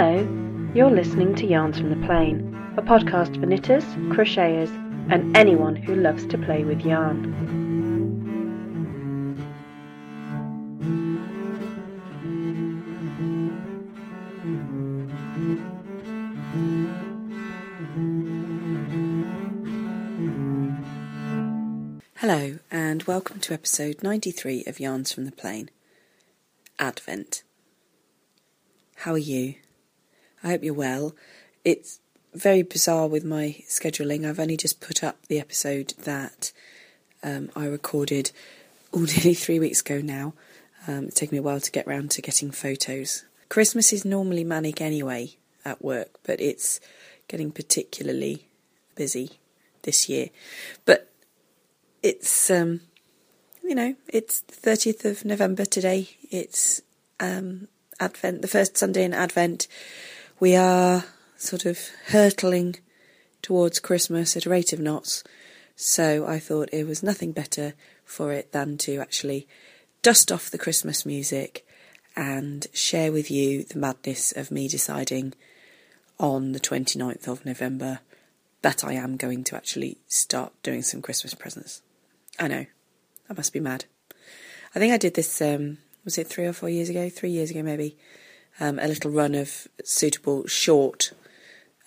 Hello, you're listening to Yarns from the Plain, a podcast for knitters, crocheters, and anyone who loves to play with yarn. Hello, and welcome to episode 93 of Yarns from the Plain Advent. How are you? I hope you're well. It's very bizarre with my scheduling. I've only just put up the episode that um, I recorded all nearly three weeks ago now. Um, it's taken me a while to get round to getting photos. Christmas is normally manic anyway at work, but it's getting particularly busy this year. But it's, um, you know, it's the 30th of November today. It's um, Advent, the first Sunday in Advent. We are sort of hurtling towards Christmas at a rate of knots. So I thought it was nothing better for it than to actually dust off the Christmas music and share with you the madness of me deciding on the 29th of November that I am going to actually start doing some Christmas presents. I know, I must be mad. I think I did this, um, was it three or four years ago? Three years ago, maybe. Um, a little run of suitable short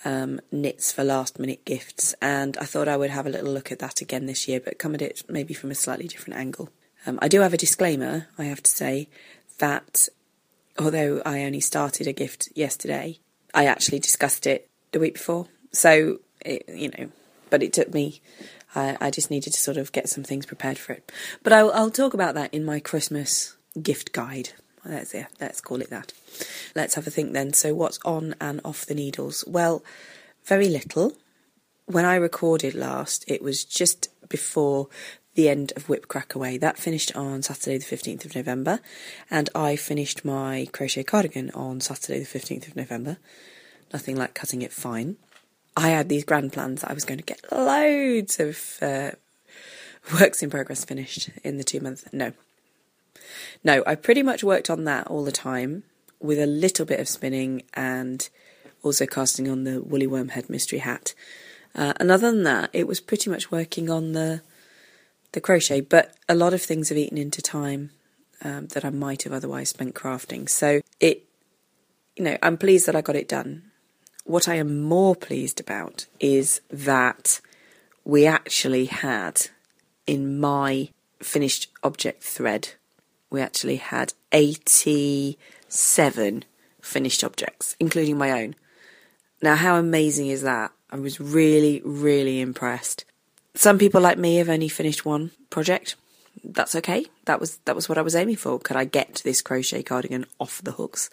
um, knits for last minute gifts, and I thought I would have a little look at that again this year, but come at it maybe from a slightly different angle. Um, I do have a disclaimer, I have to say, that although I only started a gift yesterday, I actually discussed it the week before. So, it, you know, but it took me, I, just needed to sort of get some things prepared for it. But I'll, I'll talk about that in my Christmas gift guide. Let's, yeah, let's call it that. Let's have a think then. So, what's on and off the needles? Well, very little. When I recorded last, it was just before the end of Whip Crack Away. That finished on Saturday, the 15th of November, and I finished my crochet cardigan on Saturday, the 15th of November. Nothing like cutting it fine. I had these grand plans that I was going to get loads of uh, works in progress finished in the two months. No. No, I pretty much worked on that all the time with a little bit of spinning and also casting on the Woolly Wormhead mystery hat. Uh, and other than that, it was pretty much working on the the crochet, but a lot of things have eaten into time um, that I might have otherwise spent crafting. So it, you know, I'm pleased that I got it done. What I am more pleased about is that we actually had in my finished object thread, we actually had 87 finished objects, including my own. Now, how amazing is that? I was really, really impressed. Some people like me have only finished one project. That's okay. That was that was what I was aiming for. Could I get this crochet cardigan off the hooks?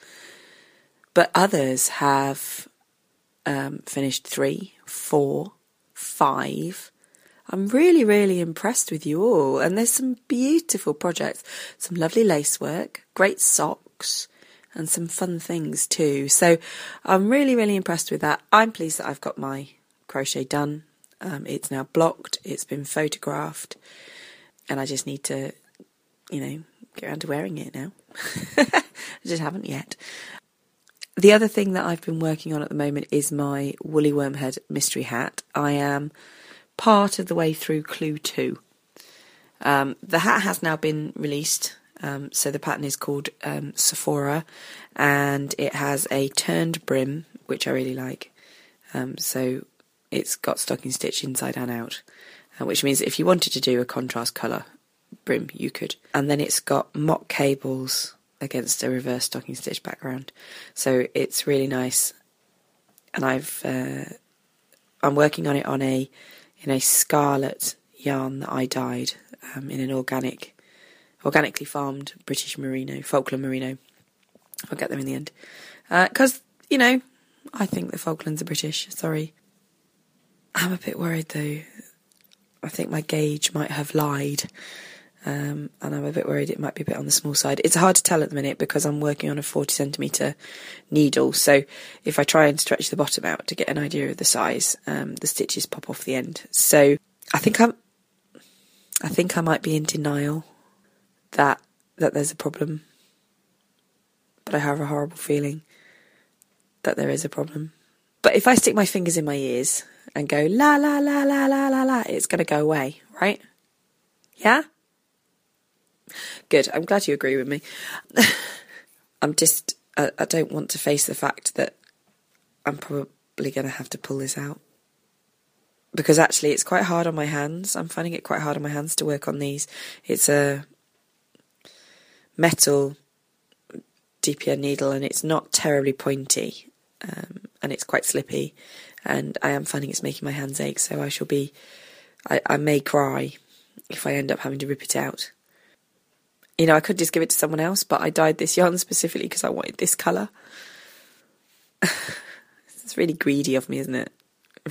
But others have um, finished three, four, five. I'm really, really impressed with you all. And there's some beautiful projects, some lovely lace work, great socks, and some fun things too. So I'm really, really impressed with that. I'm pleased that I've got my crochet done. Um, it's now blocked, it's been photographed, and I just need to, you know, get around to wearing it now. I just haven't yet. The other thing that I've been working on at the moment is my Woolly Wormhead mystery hat. I am part of the way through Clue 2. Um, the hat has now been released, um, so the pattern is called um, Sephora, and it has a turned brim, which I really like. Um, so it's got stocking stitch inside and out, uh, which means if you wanted to do a contrast colour brim, you could. And then it's got mock cables against a reverse stocking stitch background, so it's really nice. And I've uh, I'm working on it on a in a scarlet yarn that I dyed um, in an organic, organically farmed British merino, Falkland merino. I'll get them in the end because uh, you know I think the Falklands are British. Sorry, I'm a bit worried though. I think my gauge might have lied. Um, and I'm a bit worried it might be a bit on the small side. It's hard to tell at the minute because I'm working on a 40 centimetre needle. So if I try and stretch the bottom out to get an idea of the size, um, the stitches pop off the end. So I think I'm, I think I might be in denial that that there's a problem, but I have a horrible feeling that there is a problem. But if I stick my fingers in my ears and go la la la la la la la, it's going to go away, right? Yeah? Good. I'm glad you agree with me. I'm just, I, I don't want to face the fact that I'm probably going to have to pull this out. Because actually, it's quite hard on my hands. I'm finding it quite hard on my hands to work on these. It's a metal DPN needle and it's not terribly pointy um, and it's quite slippy and I am finding it's making my hands ache so I shall be I, I may cry if I end up having to rip it out. You know, I could just give it to someone else, but I dyed this yarn specifically because I wanted this colour. it's really greedy of me, isn't it?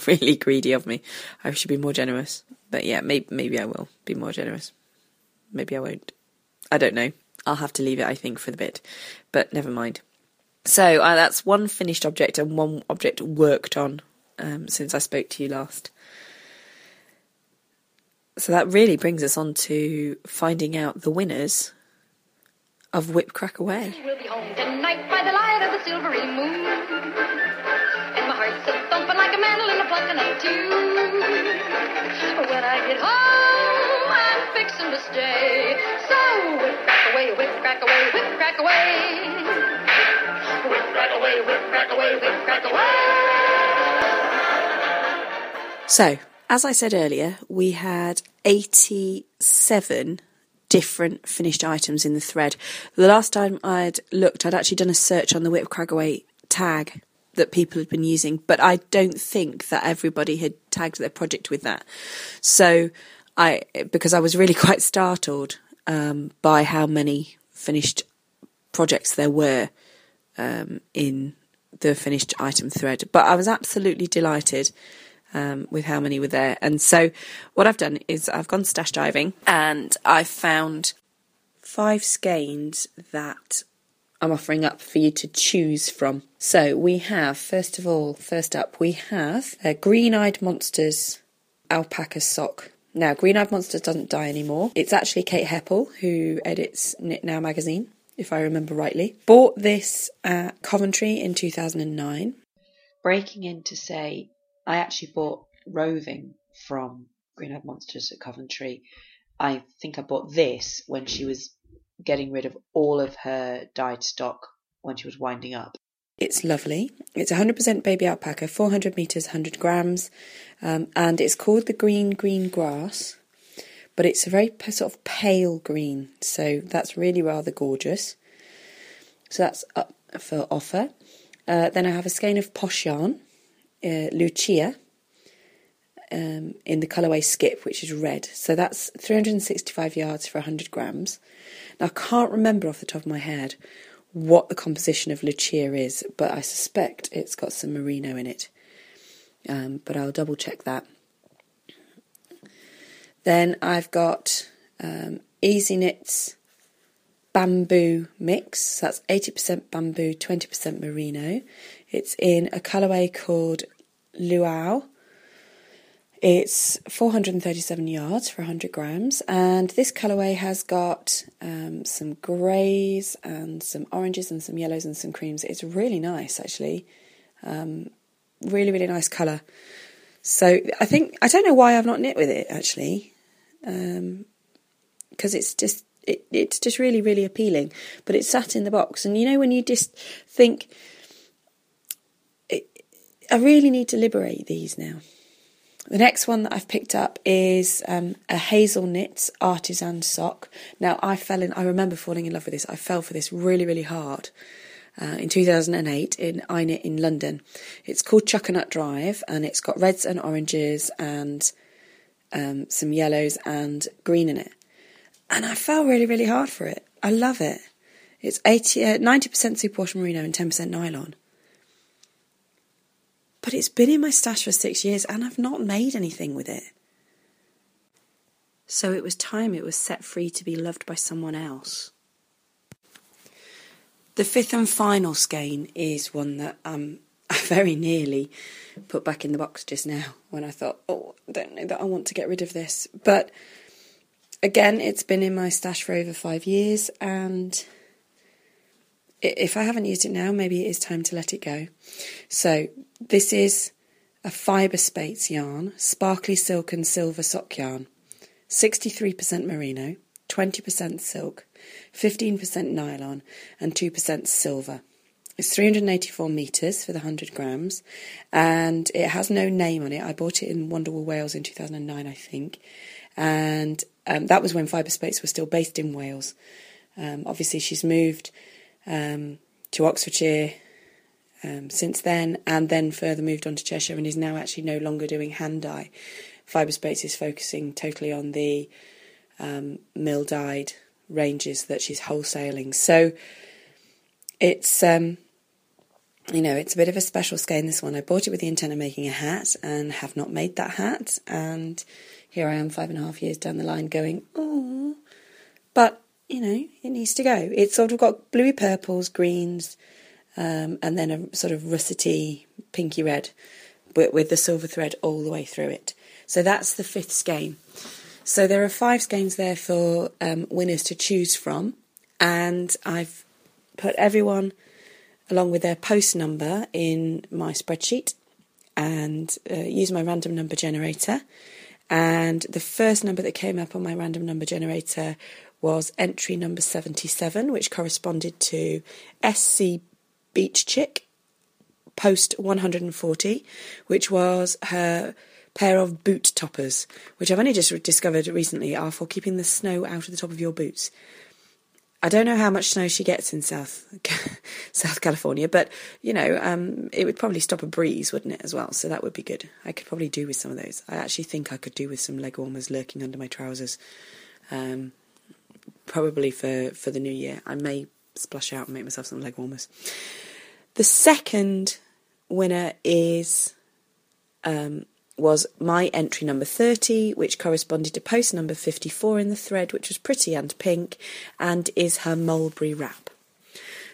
Really greedy of me. I should be more generous. But yeah, maybe maybe I will be more generous. Maybe I won't. I don't know. I'll have to leave it, I think, for the bit. But never mind. So uh, that's one finished object and one object worked on um, since I spoke to you last. So that really brings us on to finding out the winners of Whip Crack Away. We'll be home tonight by the light of the silvery moon. And my heart's a thumping like a mandolin a plucking. When I get home, To stay. So whip crack away, whip crack away, whip crack away. So, as I said earlier, we had 87 different finished items in the thread. The last time I'd looked, I'd actually done a search on the Whip Crack tag that people had been using, but I don't think that everybody had tagged their project with that. So I, because I was really quite startled um, by how many finished projects there were um, in the finished item thread. But I was absolutely delighted um, with how many were there. And so what I've done is I've gone stash diving and I've found five skeins that I'm offering up for you to choose from. So we have, first of all, first up, we have a Green Eyed Monsters alpaca sock. Now, Green Eyed Monsters doesn't dye anymore. It's actually Kate Heppell who edits Knit Now magazine if I remember rightly. Bought this at Coventry in 2009. Breaking in to say, I actually bought Roving from Green Eyed Monsters at Coventry. I think I bought this when she was getting rid of all of her dyed stock when she was winding up. It's lovely. It's 100% baby alpaca, 400 meters, 100 grams, um, and it's called the Green Green Grass but it's a very sort of pale green, so that's really rather gorgeous. So that's up for offer. Uh, then I have a skein of posh yarn, uh, Lucia, um, in the colourway Skip, which is red. So that's 365 yards for 100 grams. Now I can't remember off the top of my head what the composition of Lucia is, but I suspect it's got some merino in it. Um, but I'll double check that. Then I've got um, Easy Knits bamboo mix. That's 80% bamboo, 20% merino. It's in a colourway called Luau. It's 437 yards for 100 grams, and this colourway has got um, some greys and some oranges and some yellows and some creams. It's really nice, actually. Um, really, really nice colour. So I think I don't know why I've not knit with it actually because um, it's just it, it's just really really appealing. But it's sat in the box, and you know when you just think, I really need to liberate these now. The next one that I've picked up is um, a Hazel Knits artisan sock. Now I fell in. I remember falling in love with this. I fell for this really really hard. Uh, in 2008 in iKnit in London. It's called Chuckanut Drive and it's got reds and oranges and um, some yellows and green in it. And I fell really, really hard for it. I love it. It's 80, uh, 90% superwash merino and 10% nylon. But it's been in my stash for six years and I've not made anything with it. So it was time it was set free to be loved by someone else. The fifth and final skein is one that um, I very nearly put back in the box just now when I thought, oh, I don't know that I want to get rid of this. But again, it's been in my stash for over five years and if I haven't used it now, maybe it is time to let it go. So this is a Fyberspates yarn, sparkly silk and silver sock yarn, 63% merino, 20% silk, 15% nylon, and 2% silver. It's 384 metres for the 100 grams, and it has no name on it. I bought it in Wonderwool Wales in 2009, I think, and um, that was when Fyberspates was still based in Wales. Um, obviously, she's moved um, to Oxfordshire um, since then, and then further moved on to Cheshire, and is now actually no longer doing hand dye. Fyberspates is focusing totally on the um, mill dyed ranges that she's wholesaling. So it's um, you know it's a bit of a special skein. This one I bought it with the intent of making a hat, and have not made that hat. And here I am, five and a half years down the line, going oh, but you know it needs to go. It's sort of got bluey purples, greens, um, and then a sort of russety pinky red with, with the silver thread all the way through it. So that's the fifth skein. So there are five skeins there for um, winners to choose from, and I've put everyone along with their post number in my spreadsheet and uh, use my random number generator. And the first number that came up on my random number generator was entry number 77, which corresponded to SC Beach Chick, post 140, which was her pair of boot toppers, which I've only just discovered recently are for keeping the snow out of the top of your boots. I don't know how much snow she gets in South South California, but you know, um, it would probably stop a breeze, wouldn't it, as well? So that would be good. I could probably do with some of those. I actually think I could do with some leg warmers lurking under my trousers. Um, probably for for the new year, I may splash out and make myself some leg warmers. The second winner is um, was my entry number 30, which corresponded to post number 54 in the thread, which was pretty and pink, and is her mulberry wrap.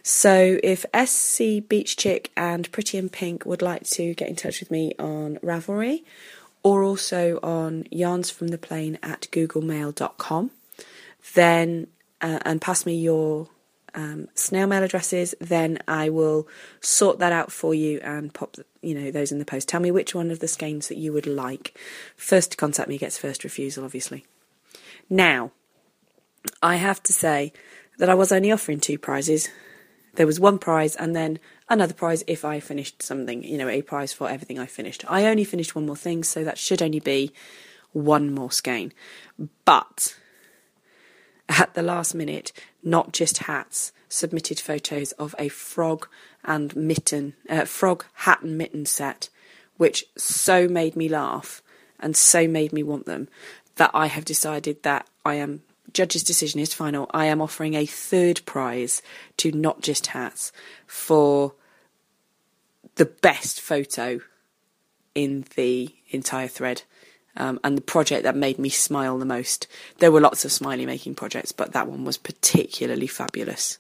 So if SC Beach Chick and Pretty and Pink would like to get in touch with me on Ravelry or also on yarnsfromtheplane at googlemail.com, then uh, and pass me your um, snail mail addresses, then I will sort that out for you and pop you know those in the post. Tell me which one of the skeins that you would like. First to contact me gets first refusal, obviously. Now, I have to say that I was only offering two prizes. There was one prize and then another prize if I finished something, you know, a prize for everything I finished. I only finished one more thing, so that should only be one more skein. But at the last minute, not just hats, submitted photos of a frog and mitten, uh, frog hat and mitten set, which so made me laugh and so made me want them that I have decided that I am judge's decision is final. I am offering a third prize to not just hats for the best photo in the entire thread um, and the project that made me smile the most. There were lots of smiley making projects, but that one was particularly fabulous.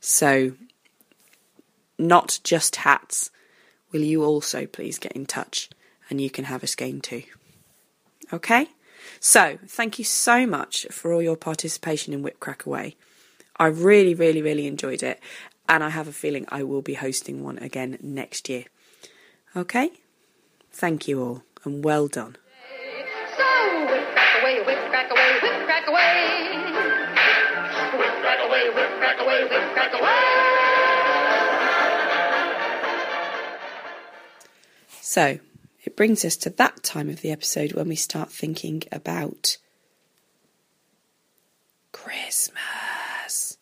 So, not just hats. Will you also please get in touch and you can have a skein too? Okay? So, thank you so much for all your participation in Whip Crack Away. I really, really, really enjoyed it, and I have a feeling I will be hosting one again next year. Okay? Thank you all, and well done away, whip crack away, whip crack away. Whip crack away, whip crack away, whip crack away. So, it brings us to that time of the episode when we start thinking about Christmas.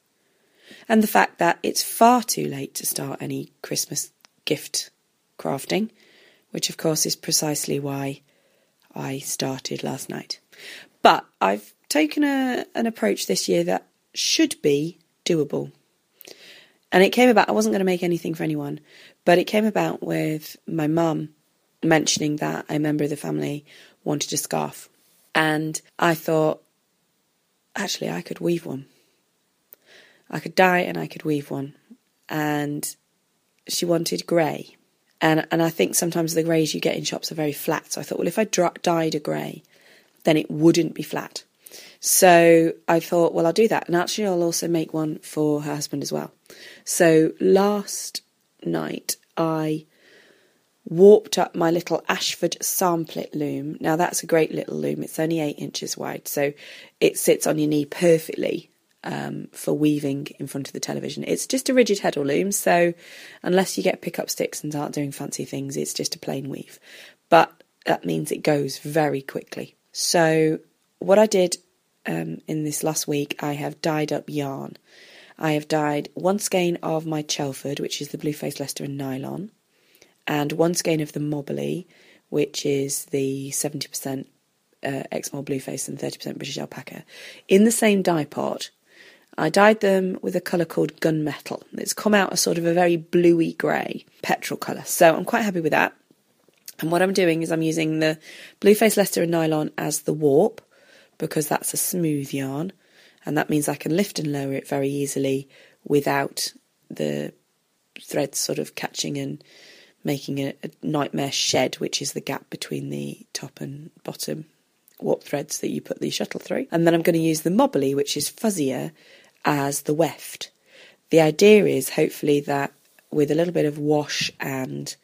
And the fact that it's far too late to start any Christmas gift crafting, which of course is precisely why I started last night. But I've taken a, an approach this year that should be doable. And it came about, I wasn't going to make anything for anyone, but it came about with my mum mentioning that a member of the family wanted a scarf. And I thought, actually, I could weave one. I could dye and I could weave one. And she wanted grey. And, and I think sometimes the greys you get in shops are very flat. So I thought, well, if I dyed a grey, then it wouldn't be flat. So I thought, well, I'll do that. And actually, I'll also make one for her husband as well. So last night, I warped up my little Ashford SampleIt loom. Now, that's a great little loom. It's only eight inches wide. So it sits on your knee perfectly um, for weaving in front of the television. It's just a rigid heddle loom. So unless you get pickup sticks and start doing fancy things, it's just a plain weave. But that means it goes very quickly. So what I did um, in this last week, I have dyed up yarn. I have dyed one skein of my Chelford, which is the blue Blueface Leicester and nylon, and one skein of the Moberly, which is the 70% uh, Exmoor Blueface and 30% British Alpaca, in the same dye pot. I dyed them with a colour called gunmetal. It's come out a sort of a very bluey grey petrol colour. So I'm quite happy with that. And what I'm doing is I'm using the Blueface Leicester and nylon as the warp because that's a smooth yarn and that means I can lift and lower it very easily without the threads sort of catching and making a, a nightmare shed, which is the gap between the top and bottom warp threads that you put the shuttle through. And then I'm going to use the Moberly, which is fuzzier, as the weft. The idea is hopefully that with a little bit of wash and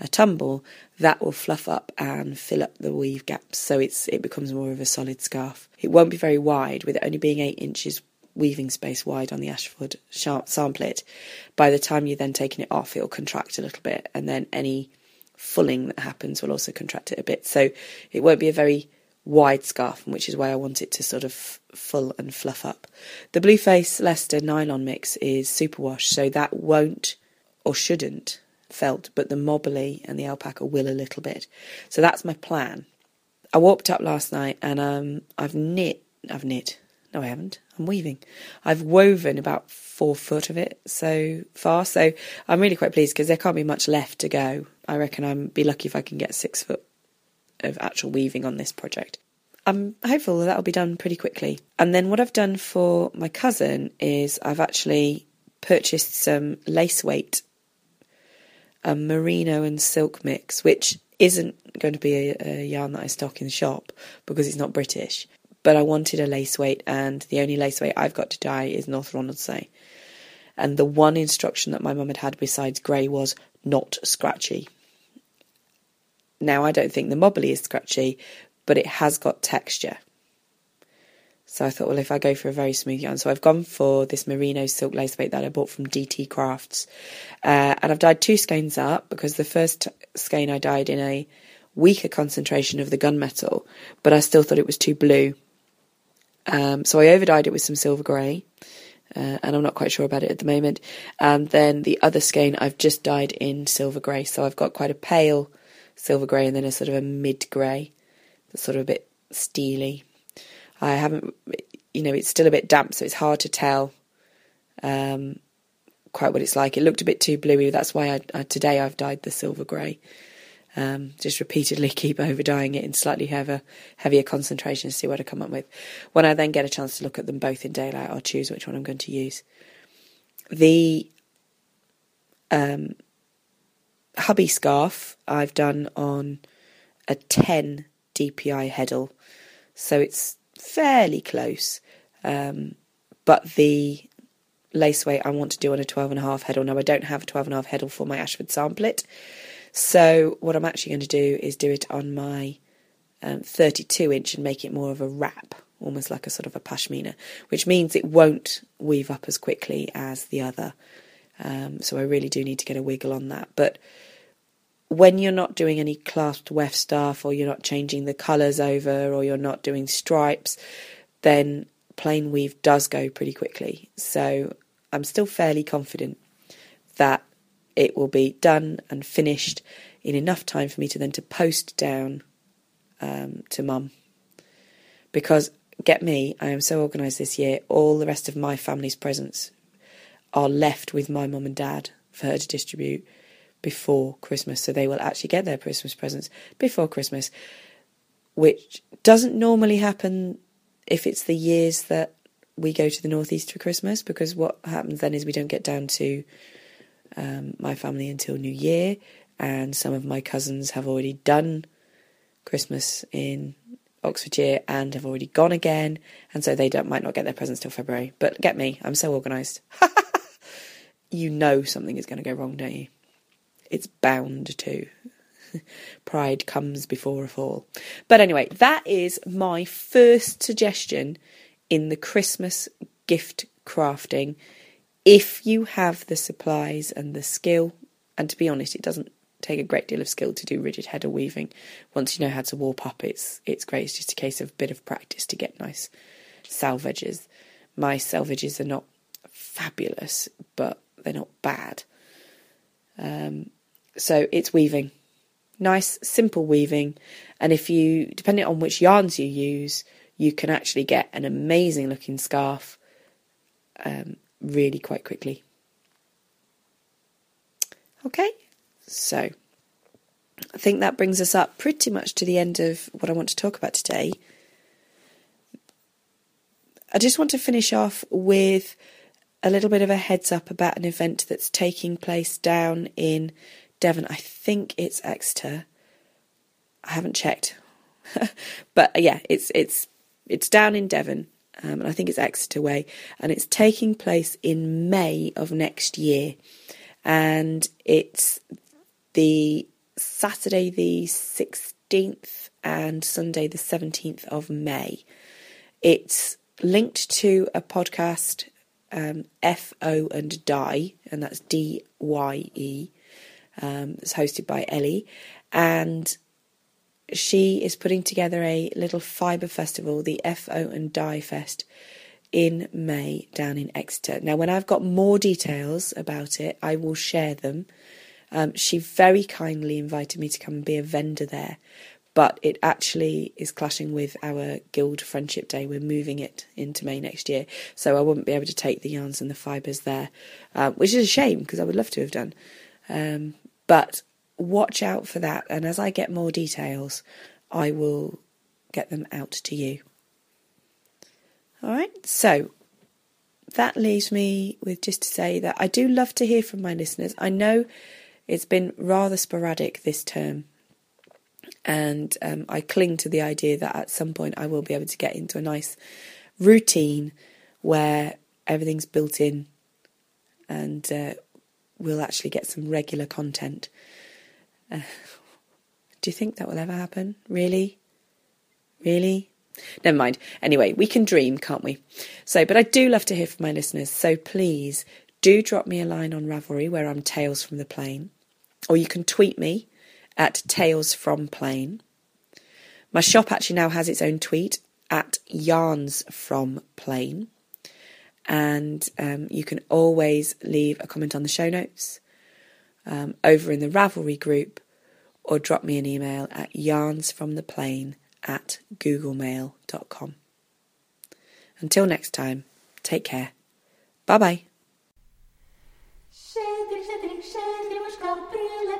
a tumble, that will fluff up and fill up the weave gaps so it's it becomes more of a solid scarf. It won't be very wide, with it only being eight inches weaving space wide on the Ashford SampleIt. By the time you're then taking it off, it'll contract a little bit, and then any fulling that happens will also contract it a bit. So it won't be a very wide scarf, which is why I want it to sort of full and fluff up. The Blueface Leicester nylon mix is superwash, so that won't or shouldn't felt, but the Moberly and the alpaca will a little bit. So that's my plan. I warped up last night and um, I've knit. I've knit. No, I haven't. I'm weaving. I've woven about four foot of it so far. So I'm really quite pleased because there can't be much left to go. I reckon I'll be lucky if I can get six foot of actual weaving on this project. I'm hopeful that that'll be done pretty quickly. And then what I've done for my cousin is I've actually purchased some lace weight a merino and silk mix, which isn't going to be a, a, yarn that I stock in the shop because it's not British. But I wanted a lace weight, and the only lace weight I've got to dye is North Ronaldsay. And the one instruction that my mum had had besides grey was not scratchy. Now, I don't think the Moberly is scratchy, but it has got texture. So I thought, well, if I go for a very smooth yarn, so I've gone for this merino silk lace weight that I bought from DT Crafts, uh, and I've dyed two skeins up because the first skein I dyed in a weaker concentration of the gunmetal, but I still thought it was too blue. Um, so I overdyed it with some silver grey, uh, and I'm not quite sure about it at the moment. And then the other skein I've just dyed in silver grey, so I've got quite a pale silver grey and then a sort of a mid grey sort of a bit steely. I haven't, you know, it's still a bit damp, so it's hard to tell um, quite what it's like. It looked a bit too bluey. That's why I, I, today I've dyed the silver grey. Um, just repeatedly keep over dyeing it in slightly heavier, heavier concentration to see what I come up with. When I then get a chance to look at them both in daylight, I'll choose which one I'm going to use. The um, hubby scarf I've done on a 10 DPI heddle, so it's fairly close. Um, but the lace weight I want to do on a 12 and a half heddle. Now I don't have a 12 and a half heddle for my Ashford SampleIt. So what I'm actually going to do is do it on my um, 32 inch and make it more of a wrap, almost like a sort of a pashmina, which means it won't weave up as quickly as the other. Um, so I really do need to get a wiggle on that. But when you're not doing any clasped weft stuff or you're not changing the colours over or you're not doing stripes, then plain weave does go pretty quickly. So I'm still fairly confident that it will be done and finished in enough time for me to then to post down um, to mum. Because get me, I am so organised this year. All the rest of my family's presents are left with my mum and dad for her to distribute before Christmas, so they will actually get their Christmas presents before Christmas, which doesn't normally happen if it's the years that we go to the northeast for Christmas, because what happens then is we don't get down to um, my family until New Year, and some of my cousins have already done Christmas in Oxfordshire and have already gone again, and so they might not get their presents till February. But get me, I'm so organised. you know something is going to go wrong, don't you? It's bound to. Pride comes before a fall. But anyway, that is my first suggestion in the Christmas gift crafting. If you have the supplies and the skill, and to be honest, it doesn't take a great deal of skill to do rigid heddle weaving. Once you know how to warp up, it's it's great. It's just a case of a bit of practice to get nice salvages. My salvages are not fabulous, but they're not bad. Um, so it's weaving, nice simple weaving, and if you depending on which yarns you use, you can actually get an amazing looking scarf um, really quite quickly. Okay, so I think that brings us up pretty much to the end of what I want to talk about today. I just want to finish off with a little bit of a heads up about an event that's taking place down in Devon. I think it's Exeter. I haven't checked, but uh, yeah, it's it's it's down in Devon, um, and I think it's Exeter Way, and it's taking place in May of next year, and it's the Saturday the 16th and Sunday the 17th of May. It's linked to a podcast, um, F-O and Die, and that's D-Y-E. Um, it's hosted by Ellie. And she is putting together a little fibre festival, the FO and Die Fest, in May down in Exeter. Now, when I've got more details about it, I will share them. Um, she very kindly invited me to come and be a vendor there, but it actually is clashing with our Guild Friendship Day. We're moving it into May next year, so I wouldn't be able to take the yarns and the fibres there, uh, which is a shame because I would love to have done. Um, but watch out for that, and as I get more details, I will get them out to you. All right, so that leaves me with just to say that I do love to hear from my listeners. I know it's been rather sporadic this term. And um, I cling to the idea that at some point I will be able to get into a nice routine where everything's built in and uh, we'll actually get some regular content. Uh, do you think that will ever happen? Really? Really? Never mind. Anyway, we can dream, can't we? So, but I do love to hear from my listeners. So please do drop me a line on Ravelry where I'm Tales from the Plane or you can tweet me at Tales from Plane. My shop actually now has its own tweet at Yarns from Plane. And um, you can always leave a comment on the show notes um, over in the Ravelry group or drop me an email at yarnsfromtheplane at googlemail.com. Until next time, take care. Bye bye.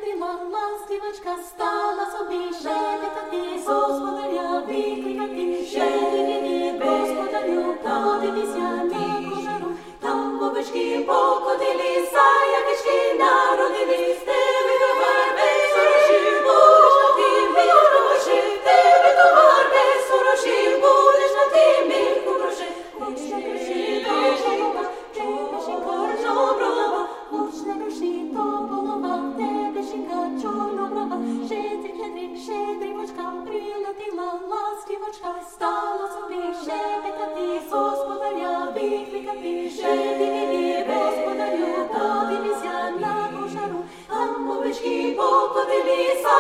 тримав, ласківочка, стала собі жити таки, господаря викликати, жити мені, господарю, та дивіся ти кожару, там бабочки покотили, саякички народили, з тебе товар без сурожів, будеш на тим, мій хороший, тебе товар без сурожів, будеш на тим, мій щедрівочка, прилетіла ластівочка, стала собі шепетати, господаря викликати, щедрик, господарю, подивися на кошару, там овечки покотилися,